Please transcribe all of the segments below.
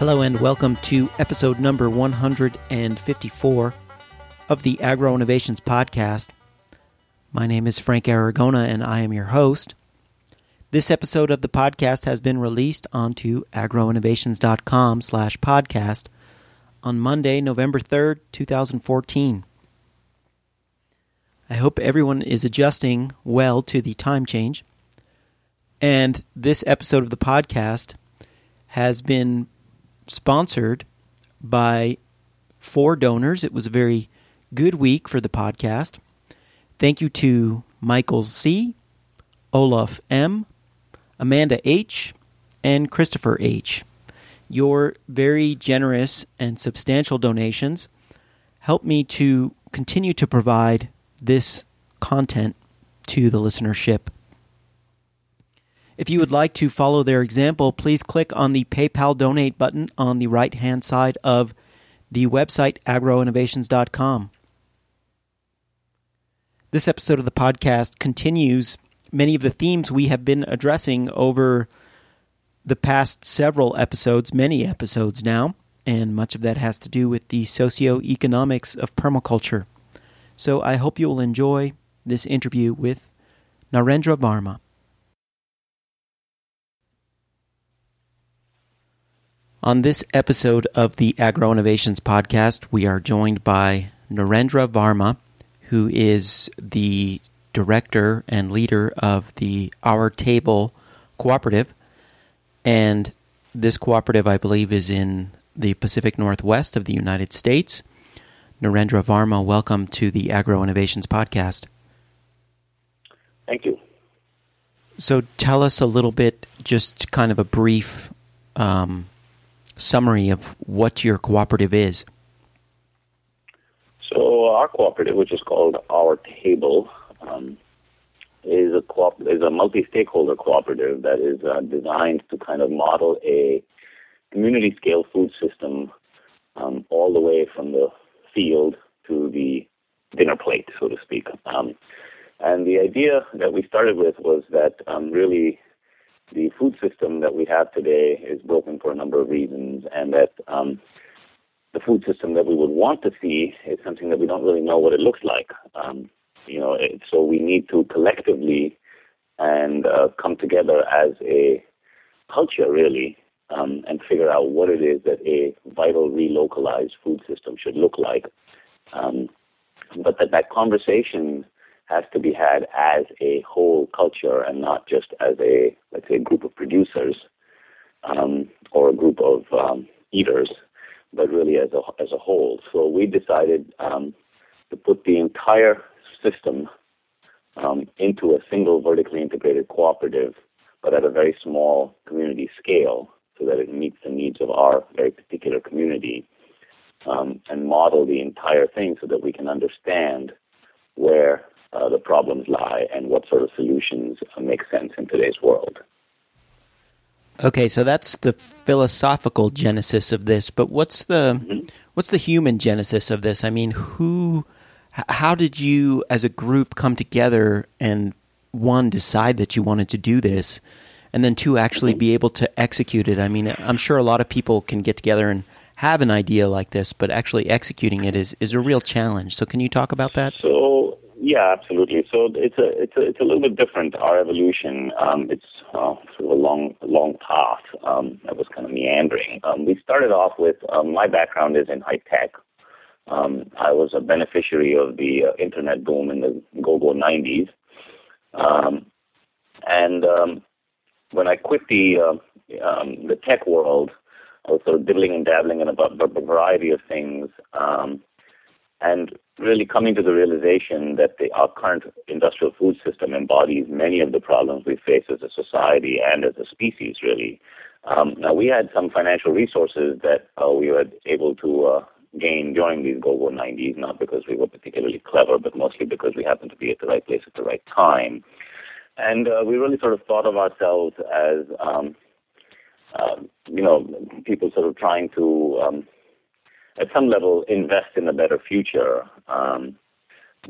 Hello and welcome to episode number 154 of the Agro Innovations Podcast. My name is Frank Aragona and I am your host. This episode of the podcast has been released onto agroinnovations.com slash podcast on Monday, November 3rd, 2014. I hope everyone is adjusting well to the time change. And this episode of the podcast has been sponsored by four donors. It was a very good week for the podcast. Thank you to Michael C., Olaf M., Amanda H., and Christopher H. Your very generous and substantial donations help me to continue to provide this content to the listenership. If you would like to follow their example, please click on the PayPal donate button on the right hand side of the website agroinnovations.com. This episode of the podcast continues many of the themes we have been addressing over the past several episodes, many episodes now, and much of that has to do with the socioeconomics of permaculture. So I hope you will enjoy this interview with Narendra Varma. On this episode of the Agro Innovations Podcast, we are joined by Narendra Varma, who is the director and leader of the Our Table Cooperative. And this cooperative, I believe, is in the Pacific Northwest of the United States. Narendra Varma, welcome to the Agro Innovations Podcast. Thank you. So tell us a little bit, just kind of a brief um, summary of what your cooperative is. So our cooperative, which is called Our Table, um, is a co- is a multi-stakeholder cooperative that is uh, designed to kind of model a community-scale food system um, all the way from the field to the dinner plate, so to speak. Um, and the idea that we started with was that um, really the food system that we have today is broken for a number of reasons, and that um, the food system that we would want to see is something that we don't really know what it looks like. Um, you know, it, so we need to collectively and uh, come together as a culture, really, um, and figure out what it is that a vital, relocalized food system should look like. Um, but that that conversation has to be had as a whole culture and not just as a, let's say, a group of producers um, or a group of um, eaters, but really as a, as a whole. So we decided um, to put the entire system um, into a single vertically integrated cooperative, but at a very small community scale so that it meets the needs of our very particular community um, and model the entire thing so that we can understand where uh, the problems lie and what sort of solutions uh, make sense in today's world. Okay, so that's the philosophical genesis of this, but what's the mm-hmm. what's the human genesis of this? I mean, who how did you as a group come together and one decide that you wanted to do this and then two actually mm-hmm. be able to execute it? I mean, I'm sure a lot of people can get together and have an idea like this, but actually executing it is is a real challenge. So can you talk about that? So yeah, absolutely. So it's a it's a it's a little bit different. Our evolution, um, it's uh, sort of a long long path um, that was kind of meandering. Um, we started off with um, my background is in high tech. Um, I was a beneficiary of the uh, internet boom in the go-go 90s, um, and um, when I quit the uh, um, the tech world, I was sort of dibbling and dabbling in a, a variety of things. Um, and really coming to the realization that the, our current industrial food system embodies many of the problems we face as a society and as a species, really. Um, now, we had some financial resources that uh, we were able to uh, gain during these go-go 90s, not because we were particularly clever, but mostly because we happened to be at the right place at the right time. And uh, we really sort of thought of ourselves as, um, uh, you know, people sort of trying to um, at some level invest in a better future. Um,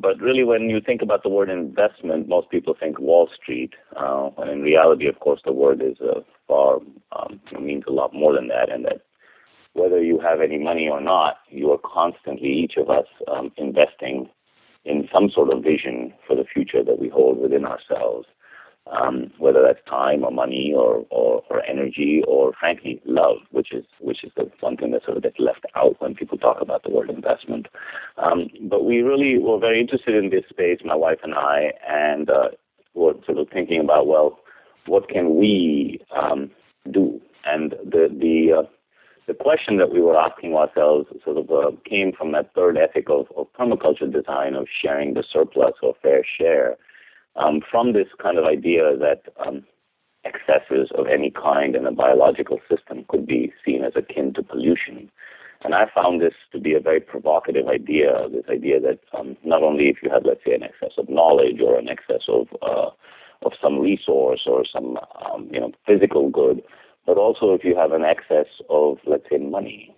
but really, when you think about the word investment, most people think Wall Street. Uh, when in reality, of course, the word is uh, far um, means a lot more than that, and that whether you have any money or not, you are constantly, each of us, um, investing in some sort of vision for the future that we hold within ourselves um, whether that's time or money or, or, or energy or frankly love, which is which is the one thing that sort of gets left out when people talk about the word investment. Um, but we really were very interested in this space, my wife and I, and uh, were sort of thinking about well, what can we um, do? And the the uh, the question that we were asking ourselves sort of uh, came from that third ethic of, of permaculture design of sharing the surplus or fair share um, from this kind of idea that um, excesses of any kind in a biological system could be seen as akin to pollution. And I found this to be a very provocative idea, this idea that um, not only if you have, let's say, an excess of knowledge or an excess of, uh, of some resource or some, um, you know, physical good, but also if you have an excess of, let's say, money.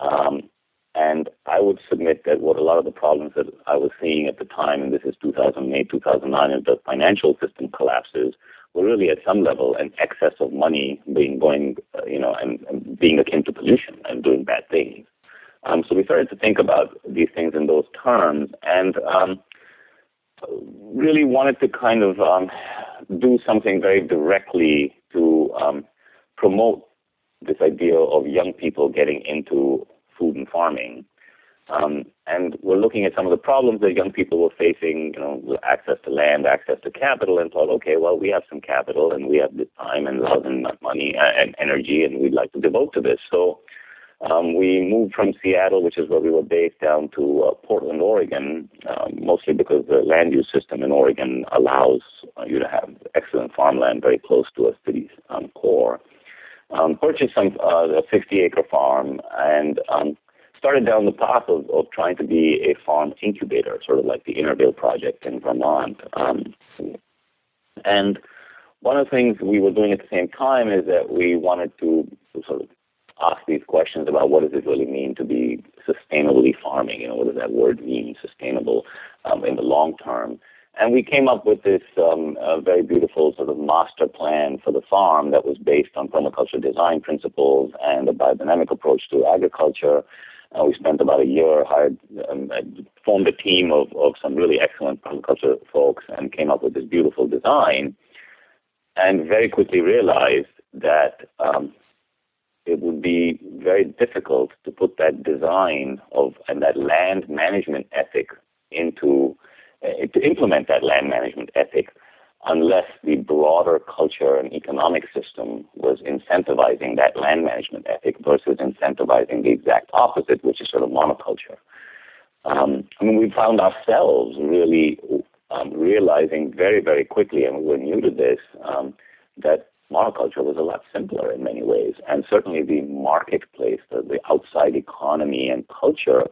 Um, and I would submit that what a lot of the problems that I was seeing at the time, and this is 2008, 2009, as the financial system collapses, were really at some level an excess of money being going, uh, you know, and, and, being akin to pollution and doing bad things. Um, so we started to think about these things in those terms, and um, really wanted to kind of um, do something very directly to um, promote this idea of young people getting into food and farming. Um, and we're looking at some of the problems that young people were facing, you know, access to land, access to capital, and thought, okay, well, we have some capital and we have the time and love and money and energy, and we'd like to devote to this. So um, we moved from Seattle, which is where we were based, down to uh, Portland, Oregon, um, mostly because the land use system in Oregon allows uh, you to have excellent farmland very close to a city's um, core um, purchased some uh, a 60 acre farm and um, started down the path of, of trying to be a farm incubator, sort of like the Intervale project in Vermont. Um, and one of the things we were doing at the same time is that we wanted to sort of ask these questions about what does it really mean to be sustainably farming? You know, what does that word mean, sustainable, um, in the long term? And we came up with this um, very beautiful sort of master plan for the farm that was based on permaculture design principles and a biodynamic approach to agriculture. Uh, we spent about a year, hired, um, formed a team of, of some really excellent permaculture folks, and came up with this beautiful design. And very quickly realized that um, it would be very difficult to put that design of and that land management ethic into to implement that land management ethic unless the broader culture and economic system was incentivizing that land management ethic versus incentivizing the exact opposite, which is sort of monoculture. Um, I mean, we found ourselves really um, realizing very, very quickly, and we were new to this, um, that monoculture was a lot simpler in many ways. And certainly the marketplace, the, the outside economy and culture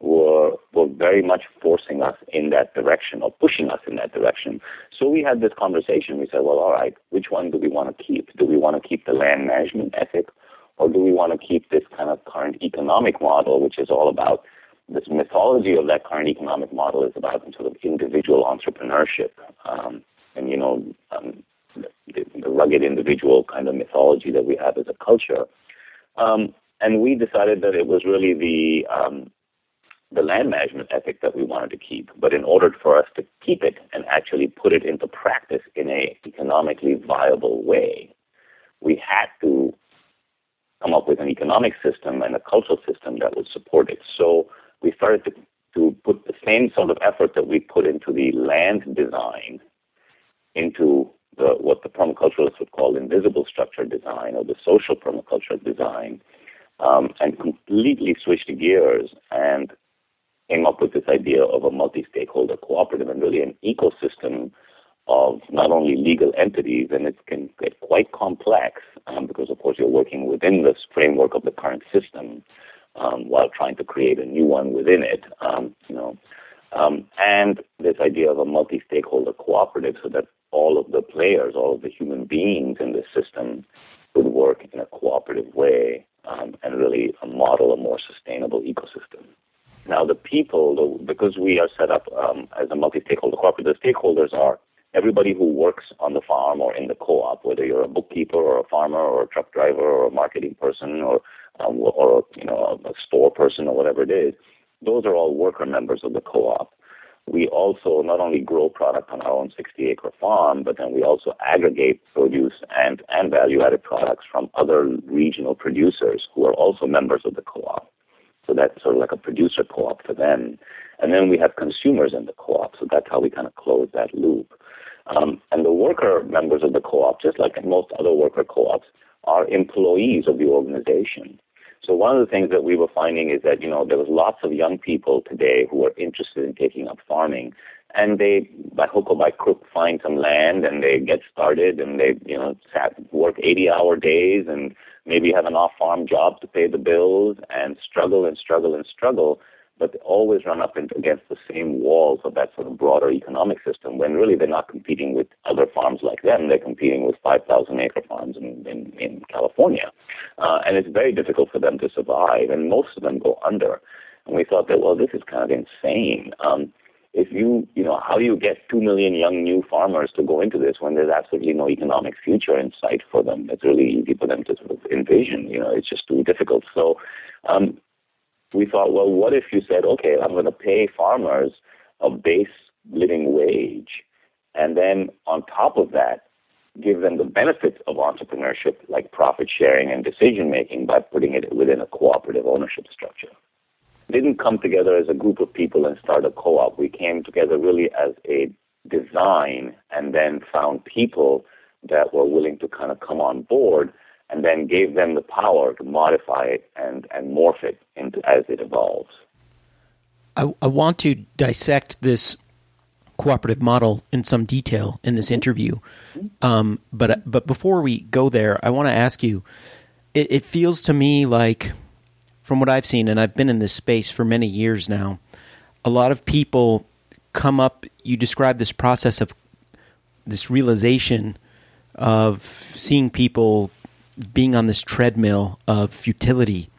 were were very much forcing us in that direction or pushing us in that direction. So we had this conversation. We said, well, all right, which one do we want to keep? Do we want to keep the land management ethic, or do we want to keep this kind of current economic model, which is all about this mythology of that current economic model is about sort of individual entrepreneurship, um, and you know, um, the, the, rugged individual kind of mythology that we have as a culture. Um, and we decided that it was really the um, the land management ethic that we wanted to keep. But in order for us to keep it and actually put it into practice in a economically viable way, we had to come up with an economic system and a cultural system that would support it. So we started to, to put the same sort of effort that we put into the land design into the, what the permaculturalists would call invisible structure design or the social permaculture design, um, and completely switched gears and came up with this idea of a multi-stakeholder cooperative and really an ecosystem of not only legal entities, and it can get quite complex um, because, of course, you're working within this framework of the current system um, while trying to create a new one within it. Um, you know, um, and this idea of a multi-stakeholder cooperative, so that all of the players, all of the human beings in the system, would work in a cooperative way um, and really model a more sustainable ecosystem. Now, the people, because we are set up um, as a multi-stakeholder cooperative, the stakeholders are everybody who works on the farm or in the co-op, whether you're a bookkeeper or a farmer or a truck driver or a marketing person or um, or you know a store person or whatever it is. Those are all worker members of the co-op. We also not only grow product on our own 60 acre farm, but then we also aggregate produce and, and value added products from other regional producers who are also members of the co-op. So that's sort of like a producer co-op for them. And then we have consumers in the co-op. So that's how we kind of close that loop. Um, and the worker members of the co-op, just like most other worker co-ops, are employees of the organization. So one of the things that we were finding is that, you know, there was lots of young people today who were interested in taking up farming. And they, by hook or by crook, find some land and they get started and they, you know, sat, work 80 hour days and maybe have an off farm job to pay the bills and struggle and struggle and struggle but they always run up against the same walls of that sort of broader economic system when really they're not competing with other farms like them. They're competing with 5,000 acre farms in, in, in California. Uh, and it's very difficult for them to survive, and most of them go under. And we thought that, well, this is kind of insane. Um, if you, you know, how do you get 2 million young new farmers to go into this when there's absolutely no economic future in sight for them? It's really easy for them to sort of envision, you know, it's just too difficult. So, um, we thought, well, what if you said, okay, I'm going to pay farmers a base living wage, and then on top of that, give them the benefits of entrepreneurship, like profit sharing and decision making, by putting it within a cooperative ownership structure. Didn't come together as a group of people and start a co-op. We came together really as a design, and then found people that were willing to kind of come on board and then gave them the power to modify it and, and morph it into as it evolves. I, I want to dissect this cooperative model in some detail in this interview, um, but but before we go there, I want to ask you. It, it feels to me like, from what I've seen, and I've been in this space for many years now, a lot of people come up. You describe this process of this realization of seeing people being on this treadmill of futility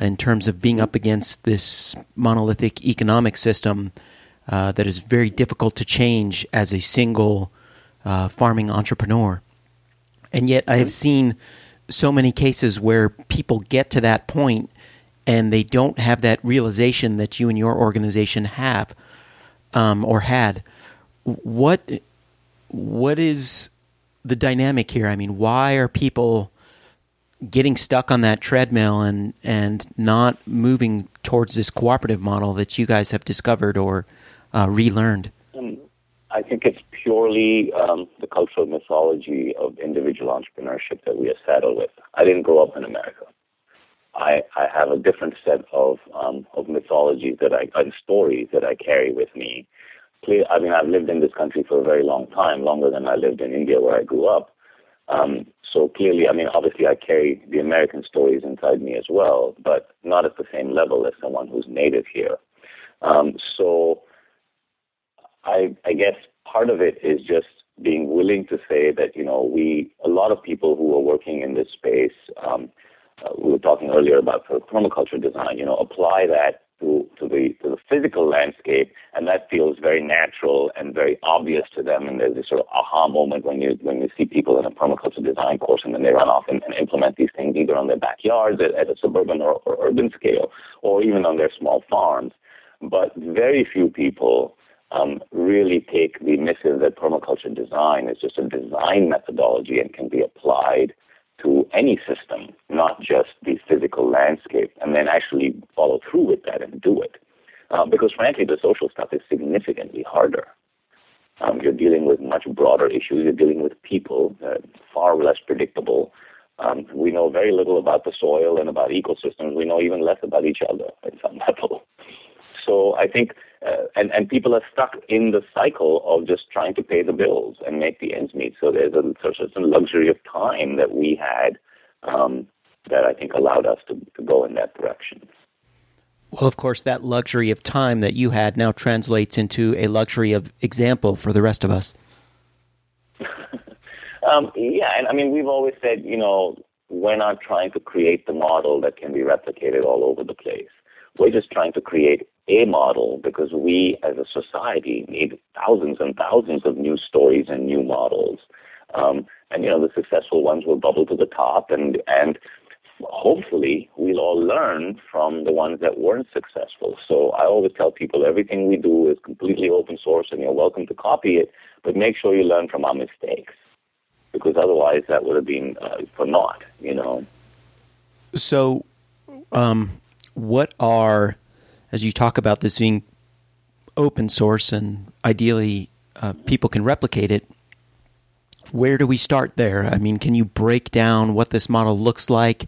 in terms of being up against this monolithic economic system uh, that is very difficult to change as a single uh, farming entrepreneur. And yet, I have seen so many cases where people get to that point and they don't have that realization that you and your organization have um, or had. What what is the dynamic here? I mean, why are people getting stuck on that treadmill and and not moving towards this cooperative model that you guys have discovered or uh, relearned? Um, I think it's purely um, the cultural mythology of individual entrepreneurship that we are saddled with. I didn't grow up in America. I, I have a different set of um, of mythologies that I and stories that I carry with me. I mean, I've lived in this country for a very long time, longer than I lived in India where I grew up. Um, so clearly, I mean, obviously, I carry the American stories inside me as well, but not at the same level as someone who's native here. Um, so I, I guess part of it is just being willing to say that you know we a lot of people who are working in this space. Um, uh, we were talking earlier about permaculture design. You know, apply that to, to the to the physical landscape, and that feels very natural and very obvious to them. And there's this sort of aha moment when you when you see people in a permaculture design course, and then they run off and, and implement these things either on their backyards at, at a suburban or, or urban scale, or even on their small farms. But very few people um, really take the missive that permaculture design is just a design methodology and can be applied to any system, not just the physical landscape, and then actually follow through with that and do it. Uh, because frankly, the social stuff is significantly harder. Um, you're dealing with much broader issues. You're dealing with people, uh, far less predictable. Um, we know very little about the soil and about ecosystems. We know even less about each other at some level. So I think uh, and and people are stuck in the cycle of just trying to pay the bills and make the ends meet. So there's a such a luxury of time that we had um, that I think allowed us to, to go in that direction. Well, of course, that luxury of time that you had now translates into a luxury of example for the rest of us. um, yeah, and I mean, we've always said, you know, we're not trying to create the model that can be replicated all over the place. We're just trying to create a model because we as a society need thousands and thousands of new stories and new models. Um, and you know the successful ones will bubble to the top and and hopefully we'll all learn from the ones that weren't successful. So I always tell people everything we do is completely open source and you're welcome to copy it, but make sure you learn from our mistakes because otherwise that would have been uh, for naught, you know. So, um, what are, as you talk about this being open source and ideally uh, people can replicate it, where do we start there? I mean, can you break down what this model looks like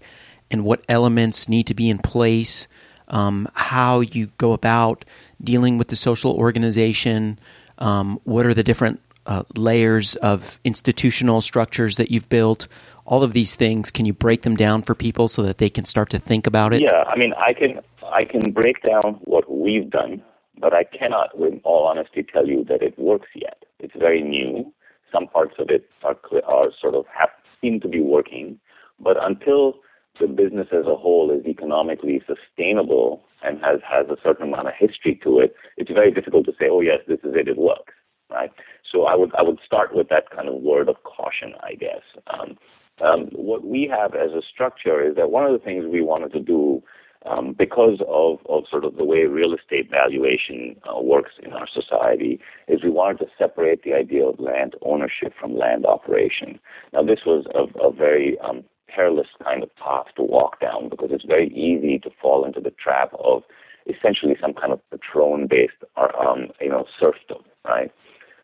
and what elements need to be in place? Um, how you go about dealing with the social organization? Um, what are the different uh, layers of institutional structures that you've built? All of these things, can you break them down for people so that they can start to think about it? Yeah, I mean, I can I can break down what we've done, but I cannot, with all honesty, tell you that it works yet. It's very new some parts of it are are sort of have, seem to be working, but until the business as a whole is economically sustainable and has has a certain amount of history to it, it's very difficult to say, oh yes, this is it, it works, right? So I would I would start with that kind of word of caution, I guess. Um, um, what we have as a structure is that one of the things we wanted to do um, because of, of sort of the way real estate valuation uh, works in our society, is we wanted to separate the idea of land ownership from land operation. Now, this was a, a very um, perilous kind of path to walk down because it's very easy to fall into the trap of essentially some kind of patron-based, um, you know, serfdom, right?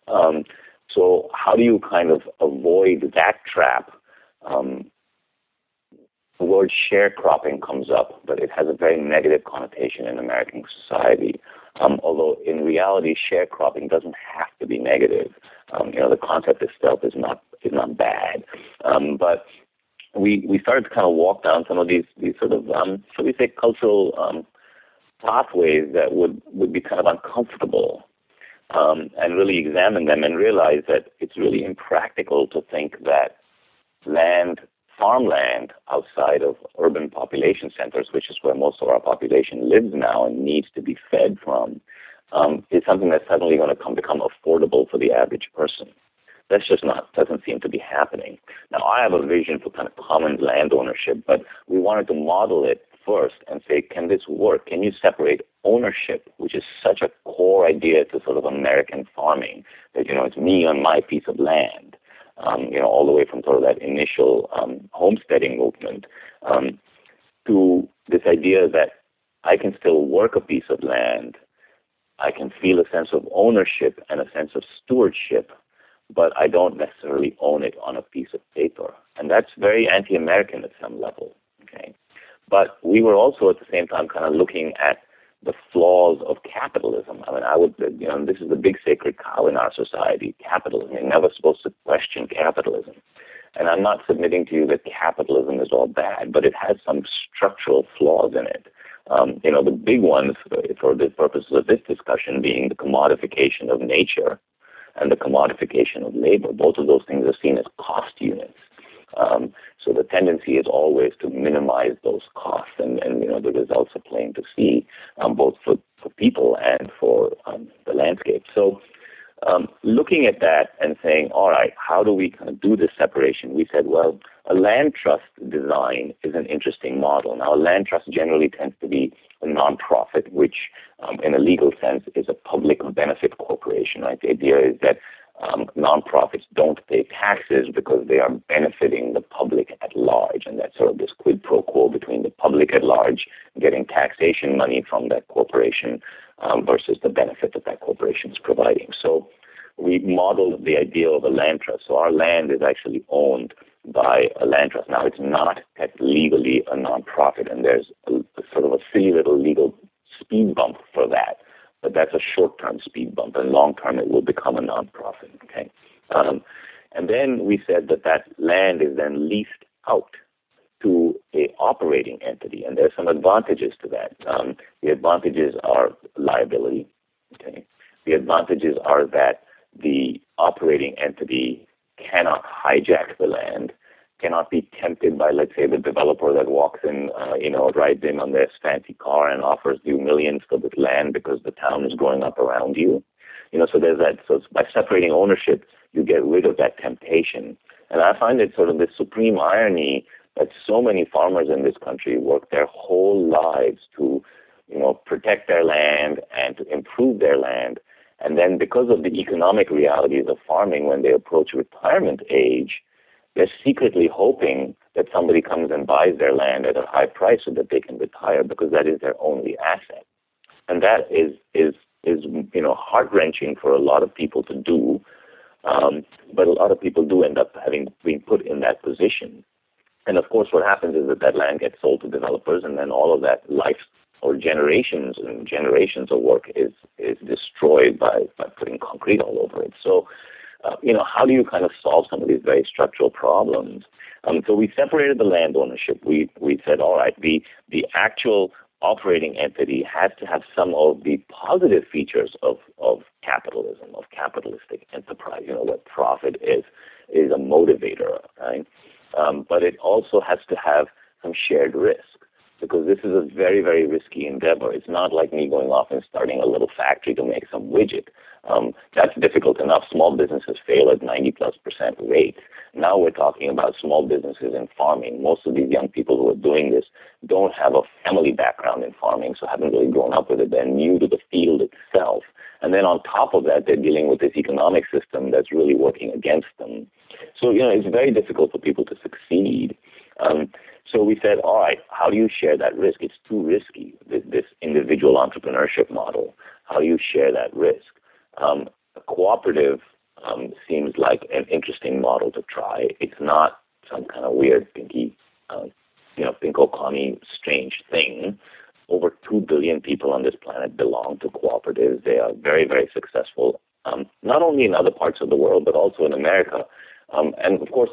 Um, so, how do you kind of avoid that trap? Um, the word sharecropping comes up, but it has a very negative connotation in American society. Um, although in reality, sharecropping doesn't have to be negative. Um, you know, the concept itself is not is not bad. Um, but we we started to kind of walk down some of these these sort of um, shall we say cultural um, pathways that would would be kind of uncomfortable. Um, and really examine them and realize that it's really impractical to think that land farmland outside of urban population centers, which is where most of our population lives now and needs to be fed from, um, is something that's suddenly going to come become affordable for the average person. That's just not doesn't seem to be happening. Now I have a vision for kind of common land ownership, but we wanted to model it first and say, can this work? Can you separate ownership, which is such a core idea to sort of American farming, that you know it's me on my piece of land, um, you know, all the way from sort of that initial um, homesteading movement um, to this idea that I can still work a piece of land, I can feel a sense of ownership and a sense of stewardship, but I don't necessarily own it on a piece of paper. And that's very anti-American at some level. Okay, but we were also at the same time kind of looking at the flaws of capitalism. I mean, I would, you know, this is the big sacred cow in our society, capitalism. You're never supposed to question capitalism. And I'm not submitting to you that capitalism is all bad, but it has some structural flaws in it. Um, you know, the big ones for the purposes of this discussion being the commodification of nature and the commodification of labor. Both of those things are seen as cost units. Um, so the tendency is always to minimize those costs, and, and you know the results are plain to see, um, both for, for people and for um, the landscape. So um, looking at that and saying, all right, how do we kind of do this separation? We said, well, a land trust design is an interesting model. Now, a land trust generally tends to be a nonprofit, which um, in a legal sense is a public benefit corporation. Right? The idea is that um, nonprofits don't pay taxes because they are benefiting the public at large, and that's sort of this quid pro quo between the public at large getting taxation money from that corporation um, versus the benefit that that corporation is providing. So we modeled the idea of a land trust. So our land is actually owned by a land trust. Now it's not legally a nonprofit, and there's a, a sort of a silly little legal speed bump for that but that's a short-term speed bump, and long-term it will become a nonprofit. Okay, um, and then we said that that land is then leased out to a operating entity, and there's some advantages to that. Um, the advantages are liability. Okay, the advantages are that the operating entity cannot hijack the land cannot be tempted by, let's say, the developer that walks in, uh, you know, rides in on their fancy car and offers you millions for this land because the town is growing up around you. You know, so there's that. So by separating ownership, you get rid of that temptation. And I find it sort of this supreme irony that so many farmers in this country work their whole lives to, you know, protect their land and to improve their land. And then because of the economic realities of farming, when they approach retirement age, they're secretly hoping that somebody comes and buys their land at a high price so that they can retire because that is their only asset. And that is, is, is, you know, heart wrenching for a lot of people to do. Um, but a lot of people do end up having been put in that position. And of course, what happens is that that land gets sold to developers, and then all of that life or generations and generations of work is is destroyed by by putting concrete all over it. So, uh, you know, how do you kind of solve some of these very structural problems? Um, so we separated the land ownership. We we said, all right, the the actual operating entity has to have some of the positive features of of capitalism, of capitalistic enterprise. You know, what profit is is a motivator, right? Um, but it also has to have some shared risk because this is a very, very risky endeavor. It's not like me going off and starting a little factory to make some widget. Um, that's difficult enough. Small businesses fail at 90 plus percent rate. Now we're talking about small businesses in farming. Most of these young people who are doing this don't have a family background in farming, so haven't really grown up with it. They're new to the field itself. And then on top of that, they're dealing with this economic system that's really working against them. So, you know, it's very difficult for people to succeed. Um, so we said, all right, how do you share that risk? It's too risky, this, this individual entrepreneurship model. How do you share that risk? Um, a cooperative um, seems like an interesting model to try. It's not some kind of weird, pinky, uh, you know, pinko commie strange thing. Over 2 billion people on this planet belong to cooperatives. They are very, very successful, um, not only in other parts of the world, but also in America. Um, and of course,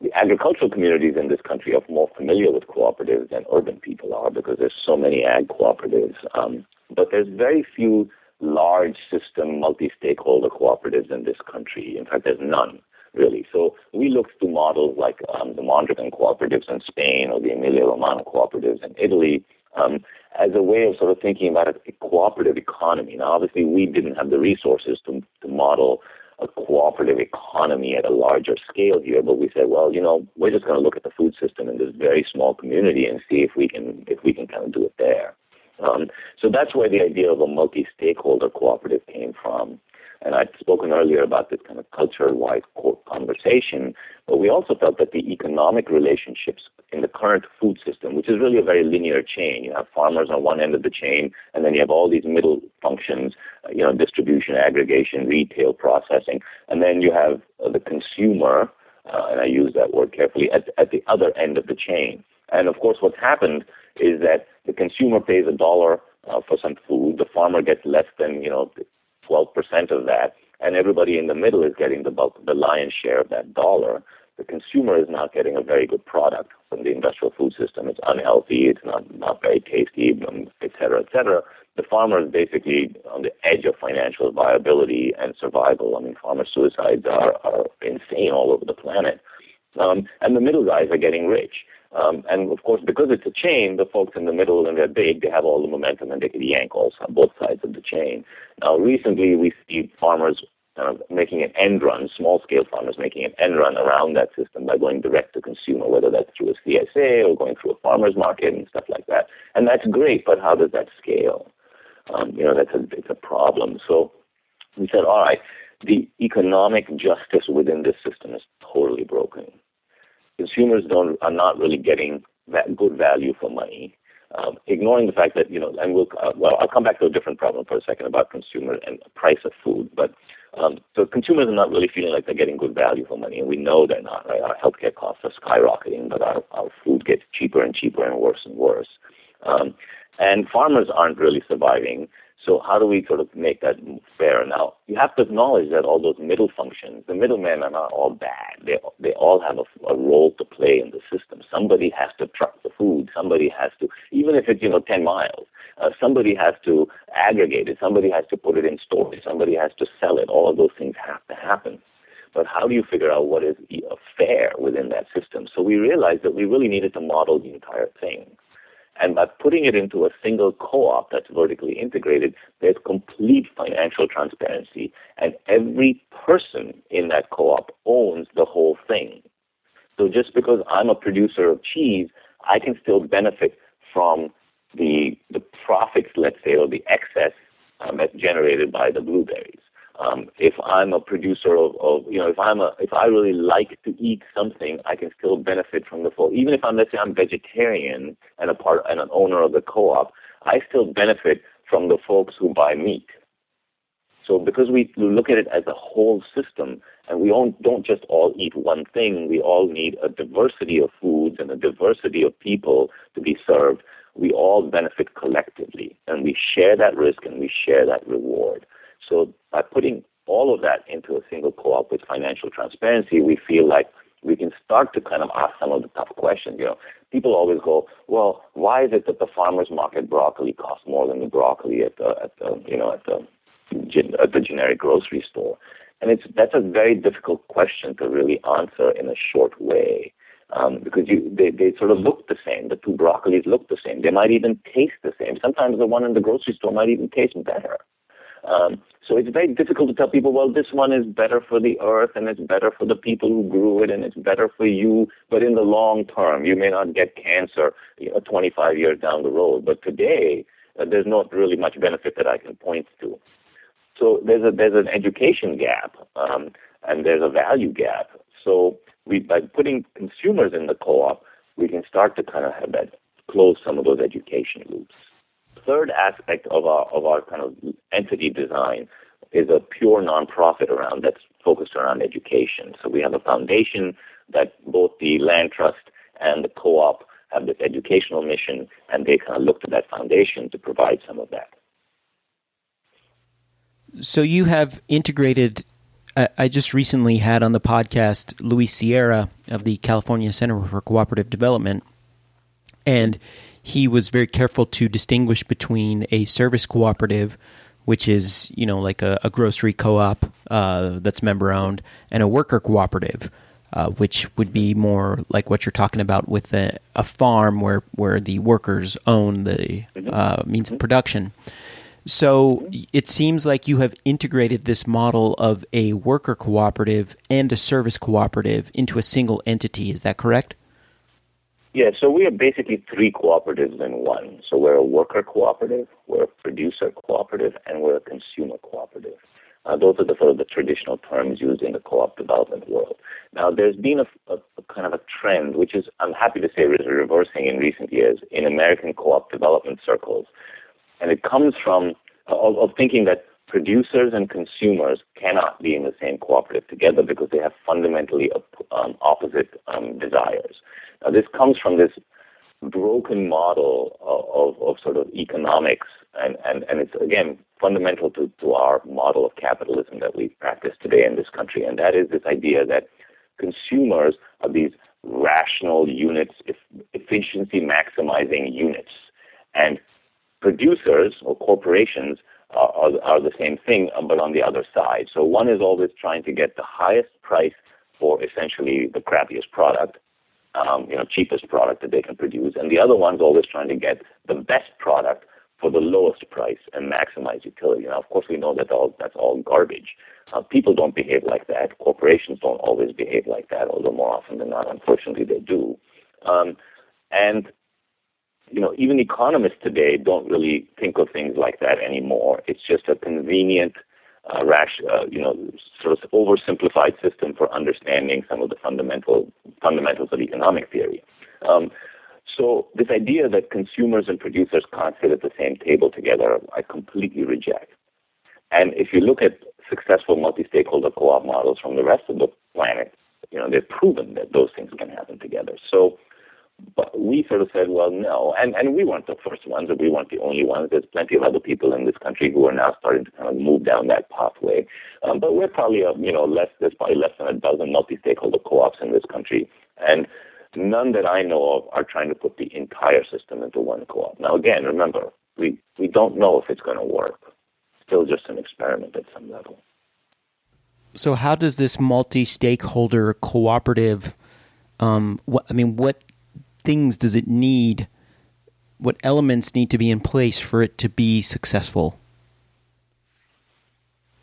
the agricultural communities in this country are more familiar with cooperatives than urban people are because there's so many ag cooperatives. Um, but there's very few large system multi-stakeholder cooperatives in this country. In fact, there's none really. So we looked to models like um, the Mondragon cooperatives in Spain or the Emilia Romagna cooperatives in Italy um, as a way of sort of thinking about a, cooperative economy. Now, obviously, we didn't have the resources to, to model a cooperative economy at a larger scale here, but we said, well, you know, we're just going to look at the food system in this very small community and see if we can if we can kind of do it there. Um, so that's where the idea of a multi-stakeholder cooperative came from. And I'd spoken earlier about this kind of culture-wide conversation, but we also felt that the economic relationships in the current food system, which is really a very linear chain, you have farmers on one end of the chain, and then you have all these middle functions, uh, you know, distribution, aggregation, retail, processing, and then you have uh, the consumer, uh, and I use that word carefully, at, at the other end of the chain. And of course, what's happened is that the consumer pays a dollar uh, for some food, the farmer gets less than, you know, 12% of that, and everybody in the middle is getting the bulk, the lion's share of that dollar. The consumer is not getting a very good product from the industrial food system. It's unhealthy. It's not not very tasty, um, et cetera, et cetera. The farmer is basically on the edge of financial viability and survival. I mean, farmer suicides are, are insane all over the planet. Um, and the middle guys are getting rich. Um, and of course, because it's a chain, the folks in the middle and they're big, they have all the momentum and they can yank also on both sides of the chain. Now, recently we see farmers uh, making an end run, small scale farmers making an end run around that system by going direct to consumer, whether that's through a CSA or going through a farmer's market and stuff like that. And that's great, but how does that scale? Um, you know, that's a, it's a problem. So we said, all right, the economic justice within this system is totally broken consumers don't are not really getting that good value for money. Um, ignoring the fact that you know, and we'll uh, well, I'll come back to a different problem for a second about consumer and price of food. But um, so consumers are not really feeling like they're getting good value for money, and we know they're not. Right? Our healthcare costs are skyrocketing, but our, our food gets cheaper and cheaper and worse and worse. Um, and farmers aren't really surviving so how do we sort of make that fair? Now you have to acknowledge that all those middle functions, the middlemen are not all bad. They they all have a, a role to play in the system. Somebody has to truck the food. Somebody has to, even if it's you know ten miles, uh, somebody has to aggregate it. Somebody has to put it in storage. Somebody has to sell it. All of those things have to happen. But how do you figure out what is fair within that system? So we realized that we really needed to model the entire thing. And by putting it into a single co-op that's vertically integrated, there's complete financial transparency, and every person in that co-op owns the whole thing. So just because I'm a producer of cheese, I can still benefit from the the profits, let's say, or the excess um, that's generated by the blueberries. Um, if I'm a producer of, of, you know, if I'm a, if I really like to eat something, I can still benefit from the full. Even if I'm, let's say, I'm vegetarian and a part and an owner of the co-op, I still benefit from the folks who buy meat. So because we look at it as a whole system, and we don't, don't just all eat one thing, we all need a diversity of foods and a diversity of people to be served. We all benefit collectively, and we share that risk and we share that reward. So by putting all of that into a single co-op with financial transparency, we feel like we can start to kind of ask some of the tough questions. You know, people always go, well, why is it that the farmers market broccoli costs more than the broccoli at the, at the you know, at the, at the generic grocery store? And it's that's a very difficult question to really answer in a short way. Um, because you, they, they sort of look the same. The two broccolis look the same. They might even taste the same. Sometimes the one in the grocery store might even taste better. Um, so it's very difficult to tell people, well, this one is better for the earth and it's better for the people who grew it and it's better for you. But in the long term, you may not get cancer you know, 25 years down the road. But today, uh, there's not really much benefit that I can point to. So there's a there's an education gap um, and there's a value gap. So we by putting consumers in the co-op, we can start to kind of have that close some of those education loops third aspect of our of our kind of entity design is a pure nonprofit around that's focused around education. So we have a foundation that both the land trust and the co-op have this educational mission, and they kind of look to that foundation to provide some of that. So you have integrated. I just recently had on the podcast Luis Sierra of the California Center for Cooperative Development, and he was very careful to distinguish between a service cooperative, which is you know like a, a grocery co-op uh, that's member owned, and a worker cooperative, uh, which would be more like what you're talking about with a, a farm where where the workers own the mm-hmm. uh, means of production. So it seems like you have integrated this model of a worker cooperative and a service cooperative into a single entity. Is that correct? Yeah, so we are basically three cooperatives in one. So we're a worker cooperative, we're a producer cooperative, and we're a consumer cooperative. Uh, those are the sort of the traditional terms used in the co-op development world. Now, there's been a, a, a kind of a trend, which is I'm happy to say is reversing in recent years in American co-op development circles, and it comes from of, of thinking that producers and consumers cannot be in the same cooperative together because they have fundamentally um, opposite um, desires. Now, this comes from this broken model of, of, of sort of economics, and, and, and it's, again, fundamental to, to our model of capitalism that we practice today in this country, and that is this idea that consumers are these rational units, efficiency maximizing units, and producers or corporations are, are, are, the same thing, uh, but on the other side. So one is always trying to get the highest price for essentially the crappiest product, um, you know, cheapest product that they can produce, and the other one's always trying to get the best product for the lowest price and maximize utility. Now, of course, we know that all that's all garbage. Uh, people don't behave like that. Corporations don't always behave like that, although more often than not, unfortunately, they do. Um, and you know, even economists today don't really think of things like that anymore. It's just a convenient uh, rash, uh, you know, sort of oversimplified system for understanding some of the fundamental fundamentals of economic theory. Um, so this idea that consumers and producers can't sit at the same table together, I completely reject. And if you look at successful multi-stakeholder co-op models from the rest of the planet, you know, they've proven that those things can happen together. So but we sort of said, well, no. And, and we weren't the first ones, or we weren't the only ones. There's plenty of other people in this country who are now starting to kind of move down that pathway. Um, but we're probably, a, you know, less, there's probably less than a dozen multi-stakeholder co-ops in this country. And none that I know of are trying to put the entire system into one co-op. Now, again, remember, we, we don't know if it's going to work. Still just an experiment at some level. So, how does this multi-stakeholder cooperative? Um, what, I mean, what things does it need? What elements need to be in place for it to be successful?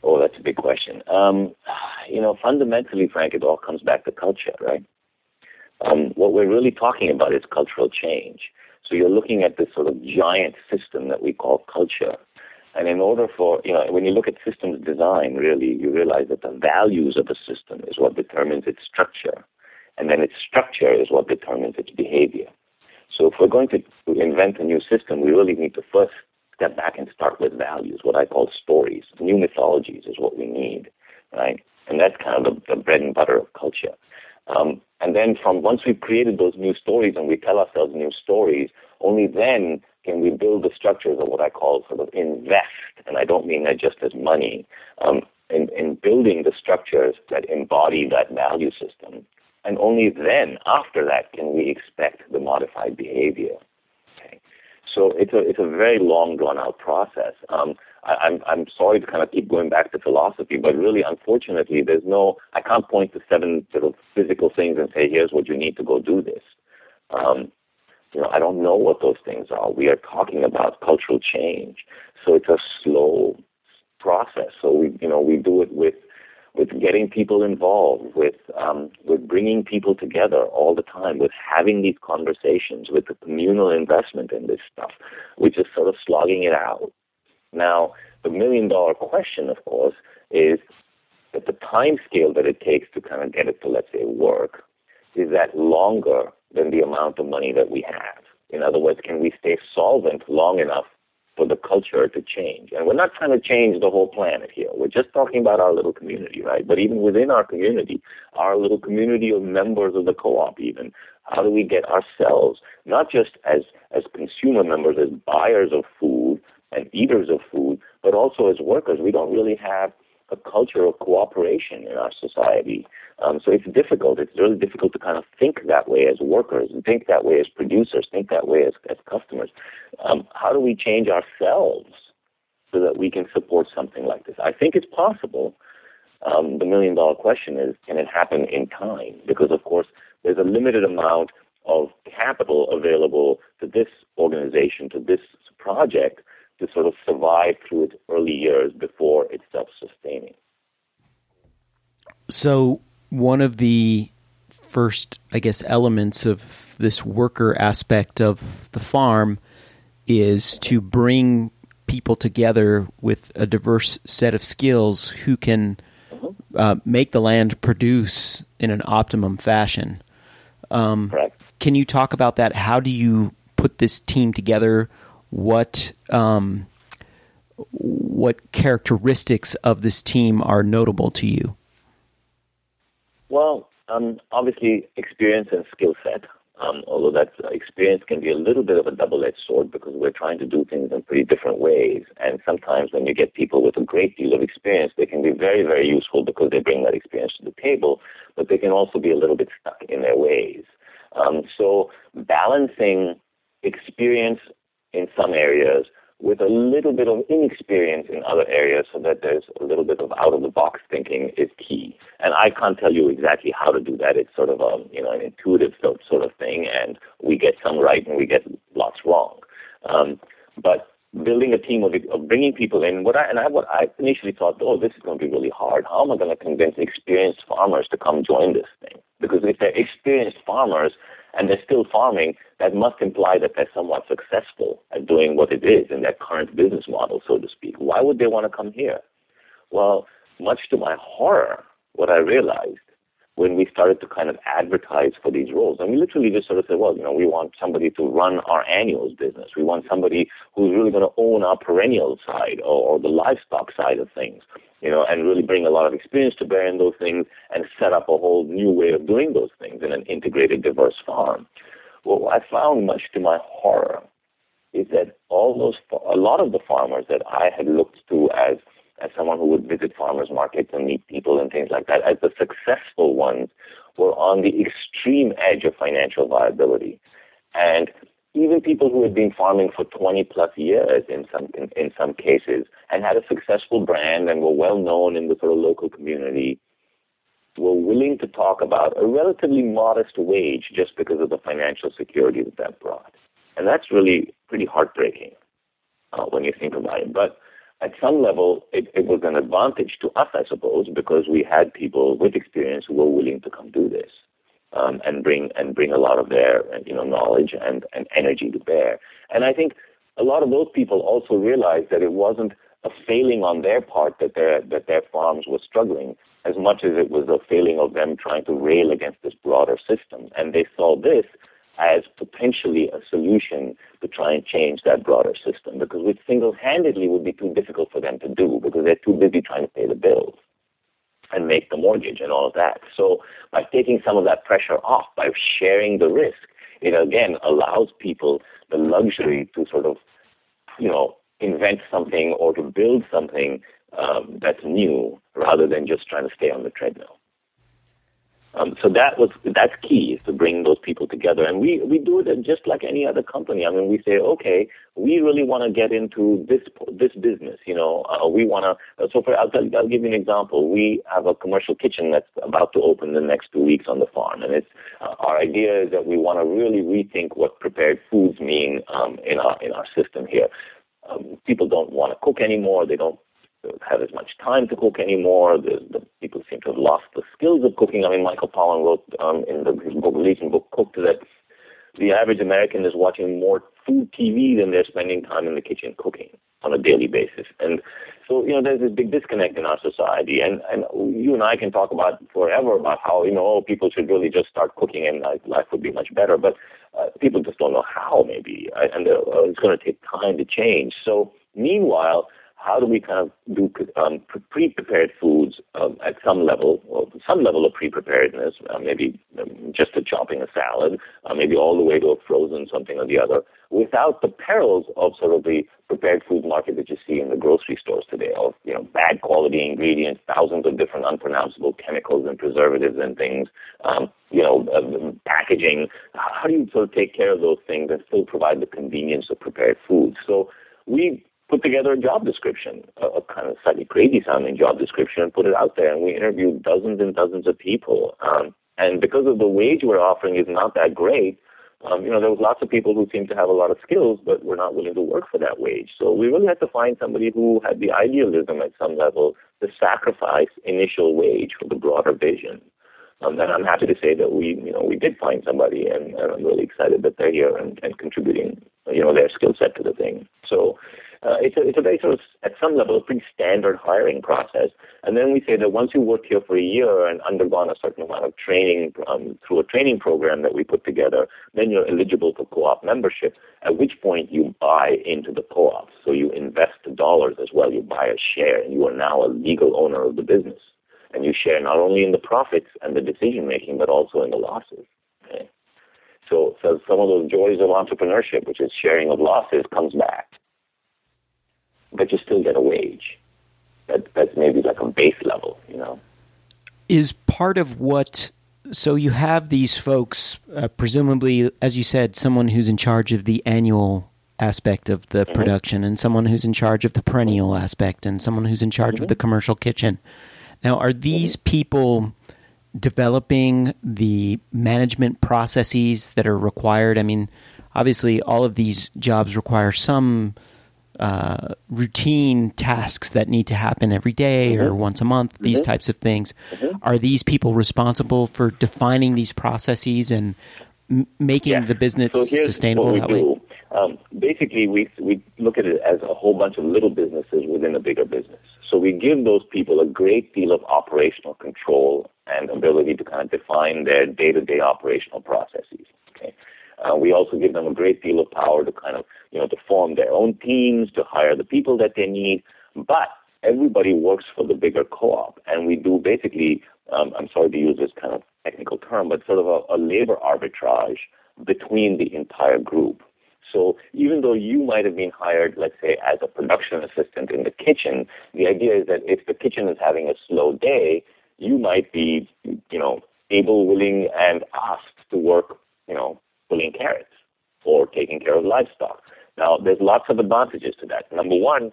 Oh, that's a big question. Um, you know, fundamentally, Frank, it all comes back to culture, right? Um, what we're really talking about is cultural change. So you're looking at this sort of giant system that we call culture. And in order for, you know, when you look at systems design, really, you realize that the values of a system is what determines its structure. And then its structure is what determines its behavior. So if we're going to invent a new system, we really need to first step back and start with values, what I call stories. New mythologies is what we need, right? And that's kind of the, the bread and butter of culture. Um, and then from once we've created those new stories and we tell ourselves new stories, only then can we build the structures of what I call sort of invest. And I don't mean that just as money. Um, in, in building the structures that embody that value system. And only then, after that, can we expect the modified behavior. Okay. So it's a it's a very long drawn out process. Um, I, am I'm sorry to kind of keep going back to philosophy, but really, unfortunately, there's no I can't point to seven sort of physical things and say here's what you need to go do this. Um, you know, I don't know what those things are. We are talking about cultural change, so it's a slow process. So we you know we do it with with getting people involved, with um, with bringing people together all the time, with having these conversations, with the communal investment in this stuff, we're just sort of slogging it out. Now, the million dollar question, of course, is that the time scale that it takes to kind of get it to, let's say, work, is that longer than the amount of money that we have? In other words, can we stay solvent long enough for the culture to change. And we're not trying to change the whole planet here. We're just talking about our little community, right? But even within our community, our little community of members of the co-op even, how do we get ourselves, not just as, as consumer members, as buyers of food and eaters of food, but also as workers? We don't really have a culture of cooperation in our society. Um, so it's difficult. It's really difficult to kind of think that way as workers and think that way as producers, think that way as, as customers. Um, how do we change ourselves so that we can support something like this? I think it's possible. Um, the million dollar question is, can it happen in time? Because, of course, there's a limited amount of capital available to this organization, to this project, to sort of survive through its early years before it's self sustaining. So, one of the first, I guess, elements of this worker aspect of the farm is to bring people together with a diverse set of skills who can mm-hmm. uh, make the land produce in an optimum fashion. Um, can you talk about that? How do you put this team together? What um, what characteristics of this team are notable to you? Well, um, obviously, experience and skill set. Um, although that experience can be a little bit of a double-edged sword because we're trying to do things in pretty different ways. And sometimes when you get people with a great deal of experience, they can be very, very useful because they bring that experience to the table, but they can also be a little bit stuck in their ways. Um, so balancing experience in some areas with a little bit of inexperience in other areas so that there's a little bit of out of the box thinking is key. And I can't tell you exactly how to do that. It's sort of a, you know, an intuitive sort of thing and we get some right and we get lots wrong. Um, but building a team of, of bringing people in, what I, and I, what I initially thought, oh, this is going to be really hard. How am I going to convince experienced farmers to come join this thing? Because if they're experienced farmers, and they're still farming, that must imply that they're somewhat successful at doing what it is in their current business model, so to speak. Why would they want to come here? Well, much to my horror, what I realized when we started to kind of advertise for these roles, and we literally just sort of said, well, you know, we want somebody to run our annuals business. We want somebody who's really going to own our perennial side or, or the livestock side of things you know, and really bring a lot of experience to bear in those things and set up a whole new way of doing those things in an integrated, diverse farm. Well, I found, much to my horror, is that all those, a lot of the farmers that I had looked to as as someone who would visit farmers markets and meet people and things like that, as the successful ones, were on the extreme edge of financial viability. And even people who had been farming for 20 plus years in some in, in some cases and had a successful brand and were well known in the sort of local community were willing to talk about a relatively modest wage just because of the financial security that that brought. And that's really pretty heartbreaking uh, when you think about it. But at some level, it, it was an advantage to us, I suppose, because we had people with experience who were willing to come do this. um, and bring and bring a lot of their you know knowledge and, and energy to bear. And I think a lot of those people also realized that it wasn't a failing on their part that their that their farms were struggling as much as it was a failing of them trying to rail against this broader system. And they saw this as potentially a solution to try and change that broader system because which single-handedly would be too difficult for them to do because they're too busy trying to pay the bills and make the mortgage and all of that. So by taking some of that pressure off, by sharing the risk, it again allows people the luxury to sort of, you know, invent something or to build something um, that's new rather than just trying to stay on the treadmill. Um, so that was that's key is to bring those people together, and we we do it just like any other company. I mean, we say, okay, we really want to get into this this business. You know, uh, we want to. Uh, so for I'll, tell I'll give you an example. We have a commercial kitchen that's about to open the next two weeks on the farm, and it's uh, our idea is that we want to really rethink what prepared foods mean um, in our in our system here. Um, people don't want to cook anymore. They don't have as much time to cook anymore. The, the people seem to have lost the skills of cooking. I mean, Michael Pollan wrote um, in the, his book, Cooked, that the average American is watching more food TV than they're spending time in the kitchen cooking on a daily basis. And so, you know, there's this big disconnect in our society. And, and you and I can talk about forever about how, you know, people should really just start cooking and life would be much better. But uh, people just don't know how, maybe. And uh, it's going to take time to change. So, meanwhile, how do we kind of do um, pre-prepared foods um, at some level, or some level of pre-preparedness, uh, maybe um, just a chopping a salad, uh, maybe all the way to a frozen something or the other, without the perils of sort of the prepared food market that you see in the grocery stores today, of you know bad quality ingredients, thousands of different unpronounceable chemicals and preservatives and things, um, you know, uh, packaging. How do you sort of take care of those things and still provide the convenience of prepared foods? So we put together a job description, a, a kind of slightly crazy sounding job description, and put it out there. And we interviewed dozens and dozens of people. Um, and because of the wage we're offering is not that great, um, you know, there was lots of people who seemed to have a lot of skills, but were not willing to work for that wage. So we really had to find somebody who had the idealism at some level to sacrifice initial wage for the broader vision. Um, and I'm happy to say that we, you know, we did find somebody, and, and I'm really excited that they're here and, and contributing, you know, their skill set to the thing. So uh, it's, a, it's a very sort of, at some level, a pretty standard hiring process. And then we say that once you work here for a year and undergone a certain amount of training um, through a training program that we put together, then you're eligible for co-op membership, at which point you buy into the co-op. So you invest the dollars as well. You buy a share, and you are now a legal owner of the business. And you share not only in the profits and the decision making, but also in the losses. Okay? So, so some of those joys of entrepreneurship, which is sharing of losses, comes back but you still get a wage. That that's maybe like a base level, you know. Is part of what so you have these folks, uh, presumably, as you said, someone who's in charge of the annual aspect of the mm-hmm. production, and someone who's in charge of the perennial aspect, and someone who's in charge mm-hmm. of the commercial kitchen. Now, are these mm-hmm. people developing the management processes that are required? I mean, obviously, all of these jobs require some uh, routine tasks that need to happen every day mm-hmm. or once a month, these mm-hmm. types of things. Mm-hmm. Are these people responsible for defining these processes and m- making yes. the business so sustainable that do. way? Um, basically, we we look at it as a whole bunch of little businesses within a bigger business. So we give those people a great deal of operational control and ability to kind of define their day-to-day operational processes. Okay. Uh, we also give them a great deal of power to kind of, you know, to form their own teams, to hire the people that they need. But everybody works for the bigger co-op, and we do basically, um, I'm sorry to use this kind of technical term, but sort of a, a labor arbitrage between the entire group. So even though you might have been hired, let's say, as a production assistant in the kitchen, the idea is that if the kitchen is having a slow day, you might be, you know, able, willing, and asked to work, you know, pulling carrots or taking care of livestock. Now, there's lots of advantages to that. Number one,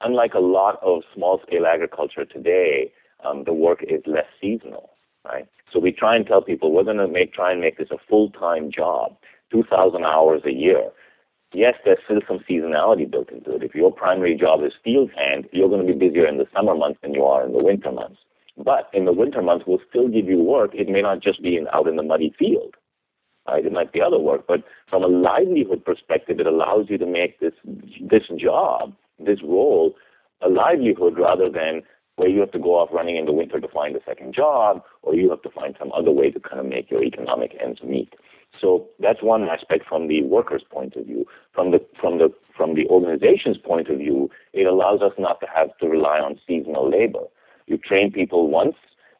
unlike a lot of small scale agriculture today, um, the work is less seasonal, right? So we try and tell people we're going to make try and make this a full time job, 2,000 hours a year. Yes, there's still some seasonality built into it. If your primary job is field hand, you're going to be busier in the summer months than you are in the winter months. But in the winter months, we'll still give you work. It may not just be in, out in the muddy field. It might be other work, but from a livelihood perspective, it allows you to make this this job, this role, a livelihood rather than where you have to go off running in the winter to find a second job, or you have to find some other way to kind of make your economic ends meet. So that's one aspect from the worker's point of view. From the from the from the organization's point of view, it allows us not to have to rely on seasonal labor. You train people once,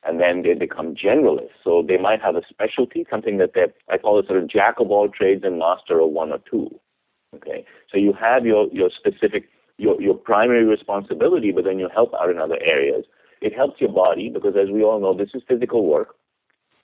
and then they become generalists. So they might have a specialty, something that they I call it sort of jack of all trades and master of one or two. Okay, so you have your your specific your your primary responsibility, but then you help out in other areas. It helps your body because, as we all know, this is physical work.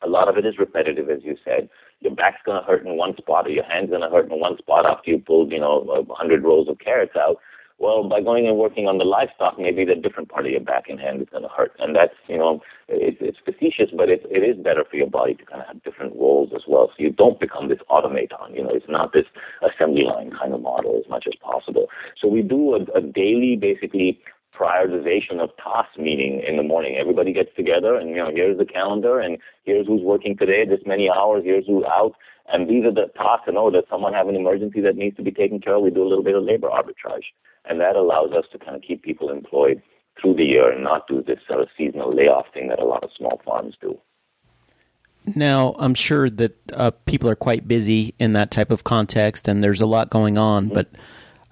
A lot of it is repetitive, as you said. Your back's going to hurt in one spot, or your hand's going to hurt in one spot after you pulled, you know, a hundred rows of carrots out. Well, by going and working on the livestock, maybe the different part of your back and hand is going to hurt, and that's, you know, it, it's facetious, but it, it is better for your body to kind of have different roles as well, so you don't become this automaton. You know, it's not this assembly line kind of model as much as possible. So we do a, a daily, basically prioritization of tasks meeting in the morning. Everybody gets together and, you know, here's the calendar and here's who's working today, this many hours, here's who's out. And these are the tasks. And oh, does someone have an emergency that needs to be taken care of? We do a little bit of labor arbitrage. And that allows us to kind of keep people employed through the year and not do this sort of seasonal layoff thing that a lot of small farms do. Now, I'm sure that uh, people are quite busy in that type of context, and there's a lot going on. Mm-hmm. But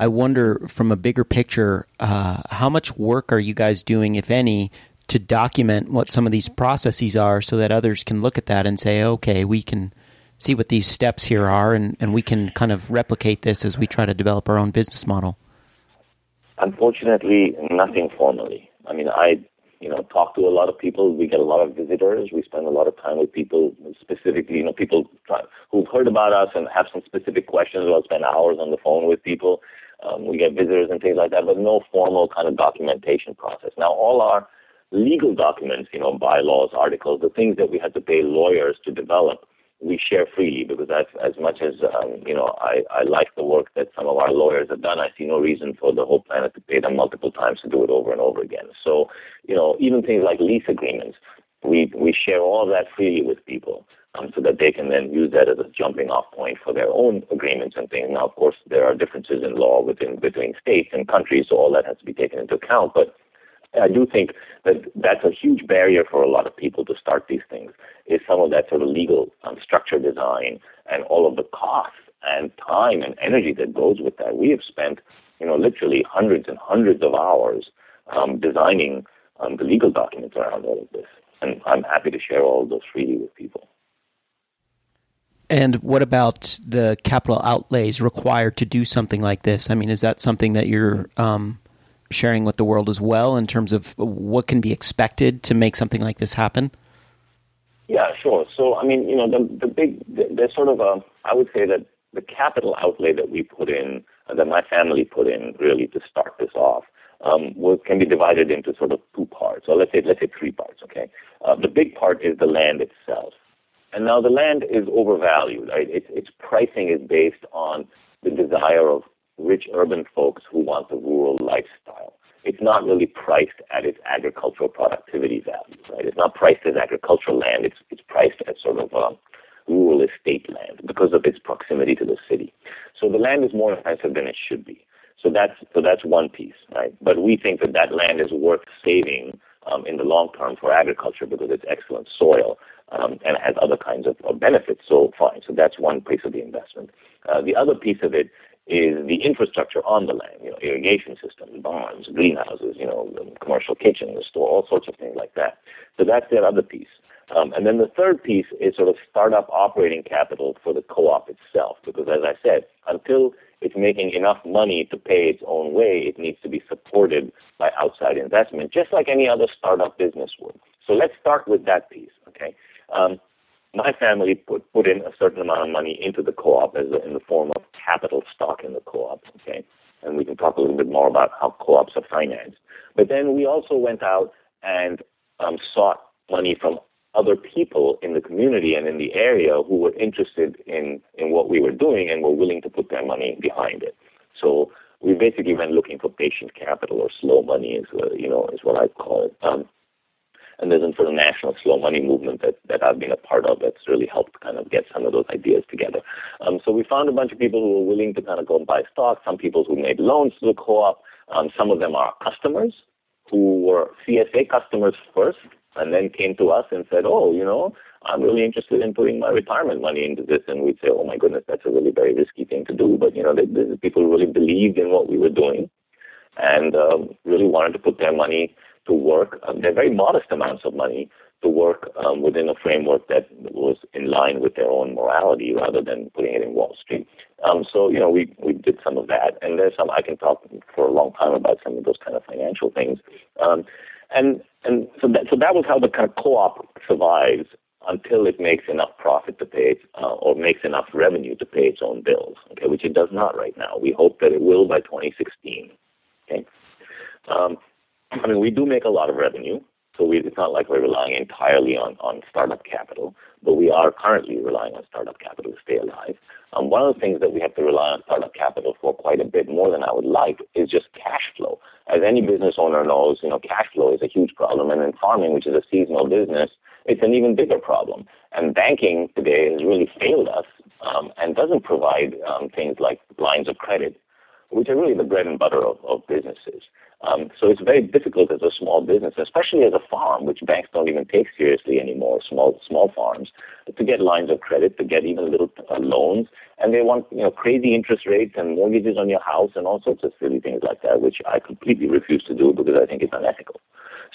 I wonder, from a bigger picture, uh, how much work are you guys doing, if any, to document what some of these processes are, so that others can look at that and say, "Okay, we can see what these steps here are, and, and we can kind of replicate this as we try to develop our own business model." Unfortunately, nothing formally. I mean, I you know talk to a lot of people. We get a lot of visitors. We spend a lot of time with people, specifically, you know, people who've heard about us and have some specific questions. We'll spend hours on the phone with people um, we get visitors and things like that, but no formal kind of documentation process. Now, all our legal documents, you know, bylaws, articles, the things that we had to pay lawyers to develop, we share freely because as as much as um, you know, I, I like the work that some of our lawyers have done. I see no reason for the whole planet to pay them multiple times to do it over and over again. So, you know, even things like lease agreements, we we share all that freely with people um, so that they can then use that as a jumping off point for their own agreements and things. Now, of course, there are differences in law within between states and countries, so all that has to be taken into account. But I do think that that's a huge barrier for a lot of people to start these things. Is some of that sort of legal um, structure design and all of the costs and time and energy that goes with that. We have spent, you know, literally hundreds and hundreds of hours um, designing um, the legal documents around all of this, and I'm happy to share all of those freely with people. And what about the capital outlays required to do something like this? I mean, is that something that you're um, sharing with the world as well in terms of what can be expected to make something like this happen? Yeah, sure. So, I mean, you know, the, the big, there's sort of a, I would say that the capital outlay that we put in, uh, that my family put in really to start this off, um, will, can be divided into sort of two parts. So let's say, let's say three parts, okay? Uh, the big part is the land itself. And now the land is overvalued. Right? Its pricing is based on the desire of rich urban folks who want the rural lifestyle. It's not really priced at its agricultural productivity value. Right? It's not priced as agricultural land. It's it's priced as sort of um, rural estate land because of its proximity to the city. So the land is more expensive than it should be. So that's so that's one piece, right? But we think that that land is worth saving um, in the long term for agriculture because it's excellent soil um, and has other kinds of, of, benefits. So fine. So that's one piece of the investment. Uh, the other piece of it is the infrastructure on the land, you know, irrigation systems, barns, greenhouses, you know, commercial kitchens, the store, all sorts of things like that. So that's the other piece. Um, and then the third piece is sort of startup operating capital for the co-op itself, because as I said, until it's making enough money to pay its own way, it needs to be supported by outside investment, just like any other startup business would. So let's start with that piece, okay? Um, my family put put in a certain amount of money into the co-op as a, in the form of capital stock in the co-op. Okay, and we can talk a little bit more about how co-ops are financed. But then we also went out and um, sought money from other people in the community and in the area who were interested in in what we were doing and were willing to put their money behind it. So we basically went looking for patient capital or slow money, is uh, you know is what I call it. Um, and there's sort of national slow money movement that, that I've been a part of that's really helped kind of get some of those ideas together. Um, so we found a bunch of people who were willing to kind of go and buy stock, some people who made loans to the co-op, um, some of them are customers who were CSA customers first and then came to us and said, oh, you know, I'm really interested in putting my retirement money into this. And we'd say, oh my goodness, that's a really very risky thing to do. But, you know, the people really believed in what we were doing and um, really wanted to put their money to work. Um, they're very modest amounts of money to work um, within a framework that was in line with their own morality rather than putting it in Wall Street. Um, so, you know, we, we did some of that. And there's some, I can talk for a long time about some of those kind of financial things. Um, and and so that, so that was how the kind of co-op survives until it makes enough profit to pay it, uh, or makes enough revenue to pay its own bills, okay, which it does not right now. We hope that it will by 2016. Okay, um, I mean we do make a lot of revenue, so we, it's not like we're relying entirely on on startup capital, but we are currently relying on startup capital to stay alive. Um, one of the things that we have to rely on startup capital for quite a bit more than I would like is just cash flow. As any business owner knows, you know, cash flow is a huge problem, and in farming, which is a seasonal business, it's an even bigger problem. And banking today has really failed us um, and doesn't provide um, things like lines of credit, which are really the bread and butter of, of businesses. Um, so it's very difficult as a small business, especially as a farm, which banks don't even take seriously anymore. Small small farms to get lines of credit, to get even little uh, loans, and they want you know crazy interest rates and mortgages on your house and all sorts of silly things like that, which I completely refuse to do because I think it's unethical.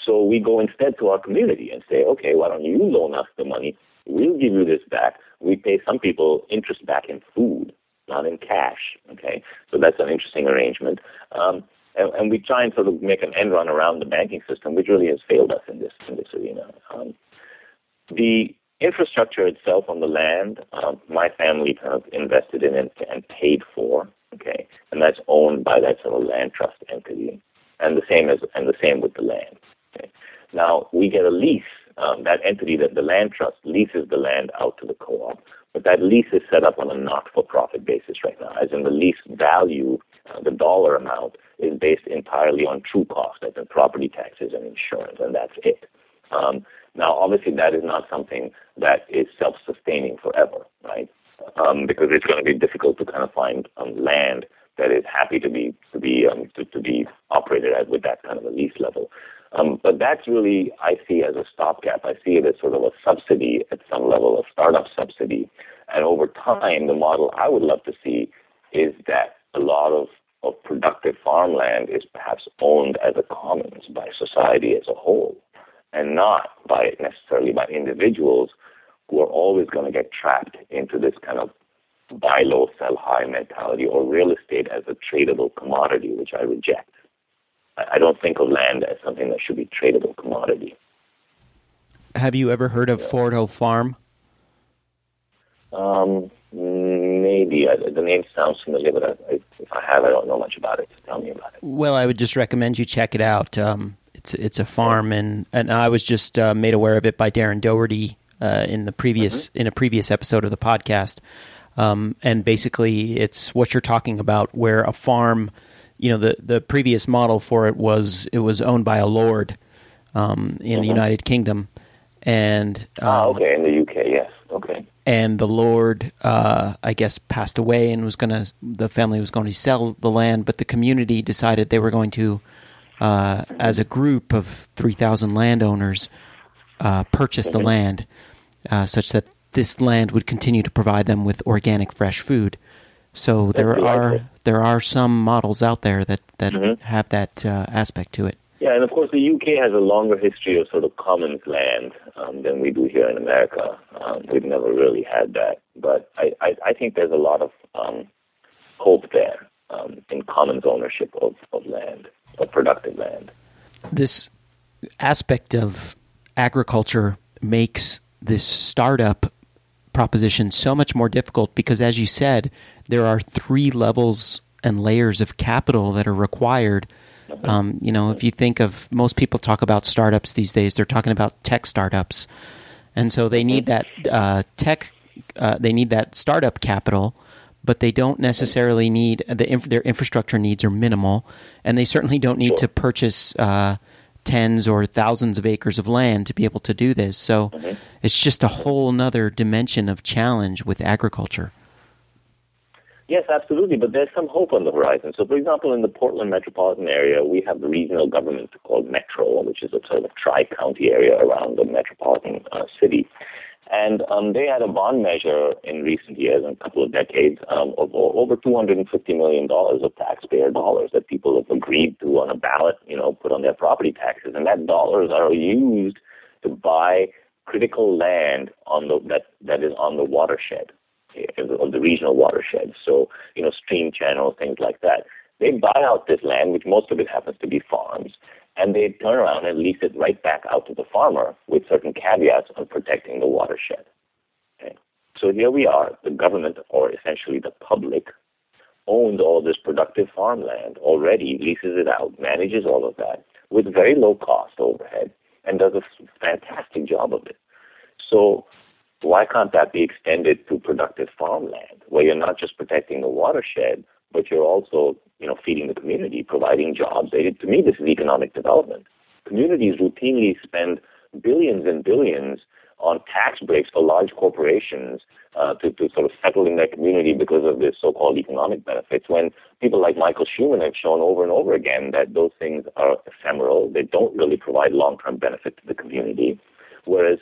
So we go instead to our community and say, okay, why don't you loan us the money? We'll give you this back. We pay some people interest back in food, not in cash. Okay, so that's an interesting arrangement. Um, and, and, we try and sort of make an end run around the banking system, which really has failed us in this in this arena. Um, the infrastructure itself on the land, um, my family kind of invested in it and paid for. Okay, and that's owned by that sort of land trust entity, and the same as and the same with the land. Okay? Now we get a lease. Um, that entity, that the land trust, leases the land out to the co-op, but that lease is set up on a not-for-profit basis right now, as in the lease value, uh, the dollar amount, is based entirely on true cost, as in property taxes and insurance, and that's it. Um, now, obviously, that is not something that is self-sustaining forever, right? Um, because it's going to be difficult to kind of find um, land that is happy to be to be um, to, to be operated at with that kind of a lease level. Um, but that's really I see as a stopgap. I see it as sort of a subsidy at some level, a startup subsidy. And over time, the model I would love to see is that a lot of of productive farmland is perhaps owned as a commons by society as a whole and not by necessarily by individuals who are always going to get trapped into this kind of buy low, sell high mentality or real estate as a tradable commodity, which I reject. I don't think of land as something that should be tradable commodity. Have you ever heard of yeah. Fordhall Farm? Um, maybe I, the name sounds familiar, but I, I, if I have, I don't know much about it. So tell me about it. Well, I would just recommend you check it out. Um, it's it's a farm, and and I was just uh, made aware of it by Darren Doherty uh, in the previous mm-hmm. in a previous episode of the podcast. Um, and basically, it's what you're talking about, where a farm, you know, the the previous model for it was it was owned by a lord um, in mm-hmm. the United Kingdom, and ah, um, oh, okay, in the UK, and the Lord, uh, I guess, passed away and was going to, the family was going to sell the land, but the community decided they were going to, uh, as a group of 3,000 landowners, uh, purchase the land uh, such that this land would continue to provide them with organic, fresh food. So there are there are some models out there that that mm-hmm. have that uh, aspect to it. Yeah, and of course the UK has a longer history of sort of commons land um, than we do here in America. Um, we've never really had that, but I, I, I think there's a lot of um, hope there um, in commons ownership of, of land, of productive land. This aspect of agriculture makes this startup proposition so much more difficult because, as you said, there are three levels and layers of capital that are required um, you know, if you think of most people talk about startups these days, they're talking about tech startups, and so they need that uh, tech. Uh, they need that startup capital, but they don't necessarily need the inf- their infrastructure needs are minimal, and they certainly don't need to purchase uh, tens or thousands of acres of land to be able to do this. So Mhm. it's just a whole nother dimension of challenge with agriculture. Yes, absolutely. But there's some hope on the horizon. So, for example, in the Portland metropolitan area, we have the regional government called Metro, which is a sort of tri-county area around the metropolitan uh, city. And um, they had a bond measure in recent years, in a couple of decades, um, of over $250 million of taxpayer dollars that people have agreed to on a ballot, you know, put on their property taxes. And that dollars are used to buy critical land on the, that, that is on the watershed of the regional watershed. So, you know, stream channels, things like that. They buy out this land, which most of it happens to be farms, and they turn around and lease it right back out to the farmer with certain caveats on protecting the watershed. Okay. So here we are, the government, or essentially the public, owns all this productive farmland already, leases it out, manages all of that with very low cost overhead, and does a fantastic job of it. So why can't that be extended to productive farmland where you're not just protecting the watershed, but you're also, you know, feeding the community, providing jobs? To me, this is economic development. Communities routinely spend billions and billions on tax breaks for large corporations uh, to, to sort of settle in their community because of this so-called economic benefits. When people like Michael Shuman have shown over and over again that those things are ephemeral, they don't really provide long-term benefit to the community, whereas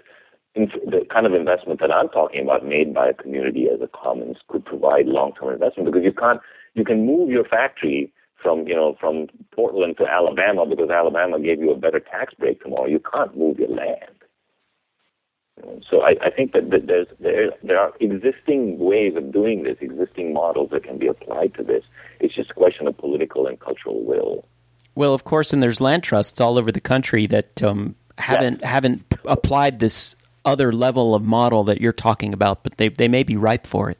the kind of investment that I'm talking about made by a community as a commons could provide long-term investment because you can't you can move your factory from you know from Portland to Alabama because Alabama gave you a better tax break tomorrow. You can't move your land. So I, I think that, that there's there there are existing ways of doing this, existing models that can be applied to this. It's just a question of political and cultural will. Well, of course, and there's land trusts all over the country that um, haven't Yeah. haven't applied this other level of model that you're talking about, but they they may be ripe for it.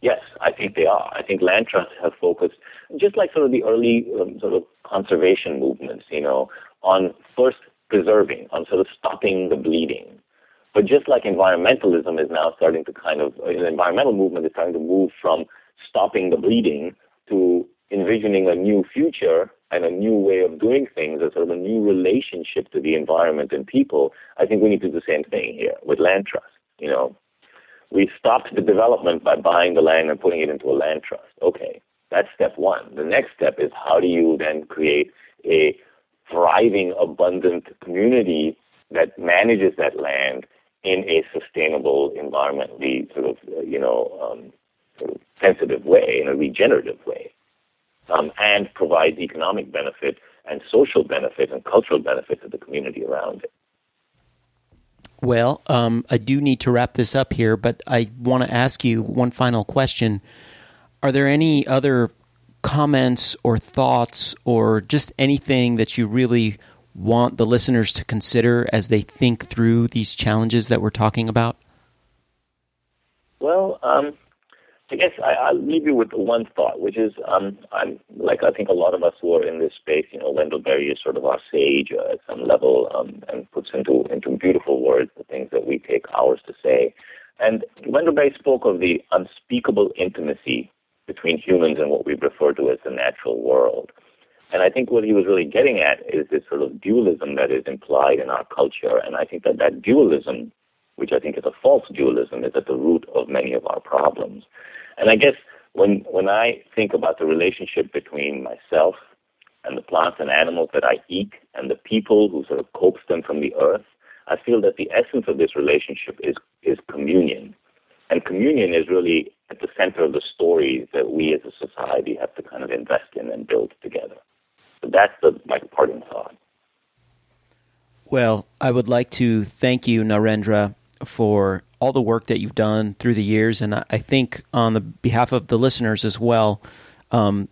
Yes, I think they are. I think land trusts have focused, just like sort of the early um, sort of conservation movements, you know, on first preserving, on sort of stopping the bleeding. But just like environmentalism is now starting to kind of, uh, the environmental movement is starting to move from stopping the bleeding to envisioning a new future and a new way of doing things, a sort of a new relationship to the environment and people. I think we need to do the same thing here with land trusts, you know we stopped the development by buying the land and putting it into a land trust. Okay, that's step one. The next step is how do you then create a thriving, abundant community that manages that land in a sustainable, environmentally sort of, uh, you know, um, sort of sensitive way, in a regenerative way, um, and provides economic benefit and social benefit and cultural benefit to the community around it. Well, um, I do need to wrap this up here, but I want to ask you one final question. Are there any other comments or thoughts or just anything that you really want the listeners to consider as they think through these challenges that we're talking about? Well, um, I guess I, I'll leave you with one thought, which is um, I'm like I think a lot of us who are in this space, you know, Wendell Berry is sort of our sage uh, at some level um, and puts into into beautiful words the things that we take hours to say. And Wendell Berry spoke of the unspeakable intimacy between humans and what we refer to as the natural world. And I think what he was really getting at is this sort of dualism that is implied in our culture. And I think that that dualism, which I think is a false dualism, is at the root of many of our problems. And I guess when when I think about the relationship between myself and the plants and animals that I eat and the people who sort of coax them from the earth, I feel that the essence of this relationship is is communion. And communion is really at the center of the stories that we as a society have to kind of invest in and build together. So that's the my parting thought. Well, I would like to thank you, Narendra, for all the work that you've done through the years, and I think on the behalf of the listeners as well, um,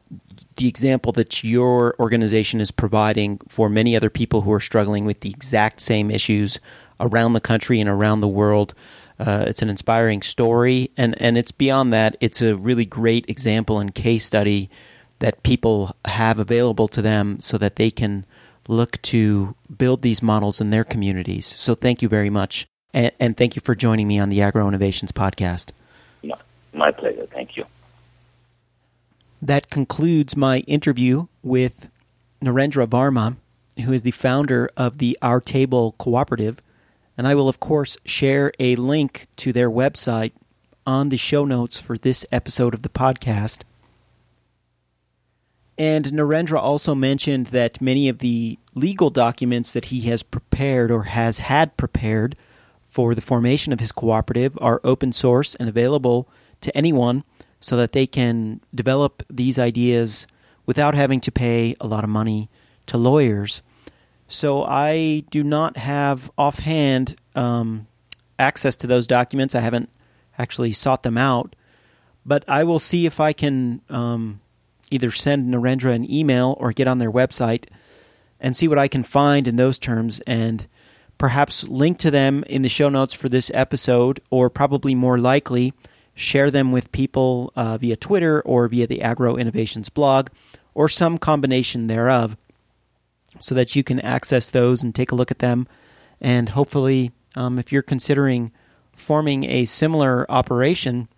the example that your organization is providing for many other people who are struggling with the exact same issues around the country and around the world. Uh, it's an inspiring story, and, and it's beyond that. It's a really great example and case study that people have available to them so that they can look to build these models in their communities. So thank you very much. And, and thank you for joining me on the Agro Innovations podcast. My, my pleasure. Thank you. That concludes my interview with Narendra Varma. who is the founder of the Our Table Cooperative. And I will, of course, share a link to their website on the show notes for this episode of the podcast. And Narendra also mentioned that many of the legal documents that he has prepared or has had prepared for the formation of his cooperative are open source and available to anyone so that they can develop these ideas without having to pay a lot of money to lawyers. So I do not have offhand um, access to those documents. I haven't actually sought them out, but I will see if I can um, either send Narendra an email or get on their website and see what I can find in those terms and perhaps link to them in the show notes for this episode, or probably more likely, share them with people uh, via Twitter or via the Agro Innovations blog, or some combination thereof, so that you can access those and take a look at them. And hopefully, um, if you're considering forming a similar operation,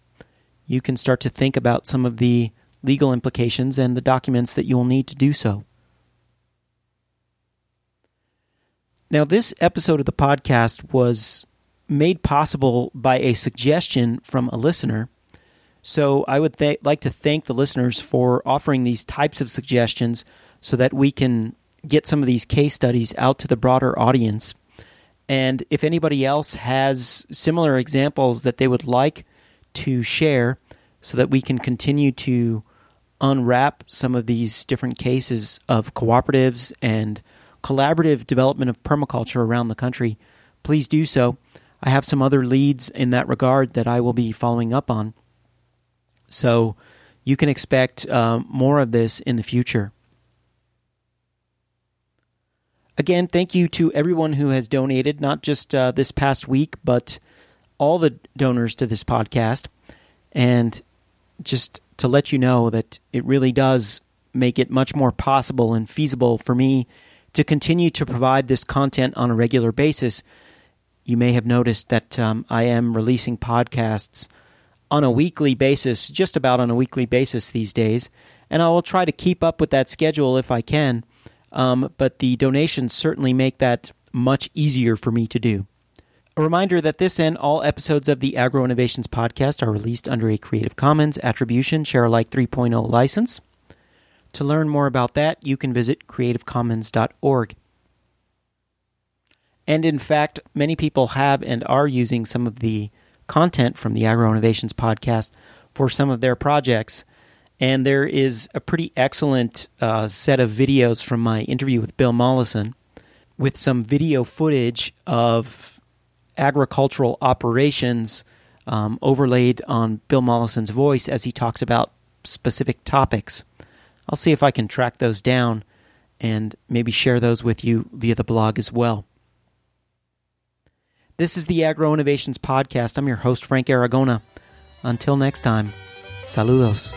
you can start to think about some of the legal implications and the documents that you will need to do so. Now, this episode of the podcast was made possible by a suggestion from a listener. So I would th- like to thank the listeners for offering these types of suggestions so that we can get some of these case studies out to the broader audience. And if anybody else has similar examples that they would like to share so that we can continue to unwrap some of these different cases of cooperatives and collaborative development of permaculture around the country, please do so. I have some other leads in that regard that I will be following up on. So you can expect uh, more of this in the future. Again, thank you to everyone who has donated, not just uh, this past week, but all the donors to this podcast. And just to let you know that it really does make it much more possible and feasible for me to continue to provide this content on a regular basis. You may have noticed that um, I am releasing podcasts on a weekly basis, just about on a weekly basis these days, and I will try to keep up with that schedule if I can. Um, but the donations certainly make that much easier for me to do. A reminder that this and all episodes of the Agro Innovations podcast are released under a Creative Commons Attribution Share Alike 3.0 license. To learn more about that, you can visit creativecommons.org. And in fact, many people have and are using some of the content from the Agro Innovations podcast for some of their projects. And there is a pretty excellent uh, set of videos from my interview with Bill Mollison with some video footage of agricultural operations um, overlaid on Bill Mollison's voice as he talks about specific topics. I'll see if I can track those down and maybe share those with you via the blog as well. This is the Agro Innovations Podcast. I'm your host, Frank Aragona. Until next time, saludos.